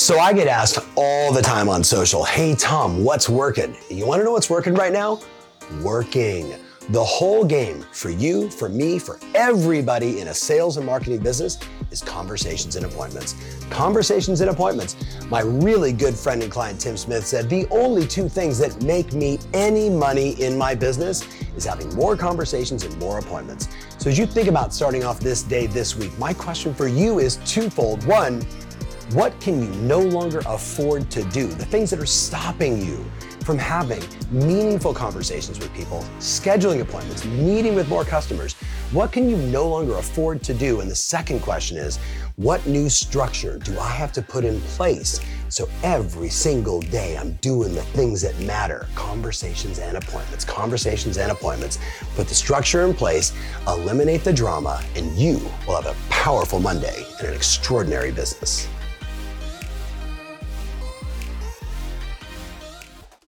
So I get asked all the time on social, hey Tom, what's working? You wanna know what's working right now? Working. The whole game for you, for me, for everybody in a sales and marketing business is conversations and appointments. Conversations and appointments. My really good friend and client Tim Smith said the only two things that make me any money in my business is having more conversations and more appointments. So as you think about starting off this day this week, my question for you is twofold. One, what can you no longer afford to do? The things that are stopping you from having meaningful conversations with people, scheduling appointments, meeting with more customers. What can you no longer afford to do? And the second question is, what new structure do I have to put in place so every single day I'm doing the things that matter? Conversations and appointments, conversations and appointments. Put the structure in place, eliminate the drama, and you will have a powerful Monday and an extraordinary business.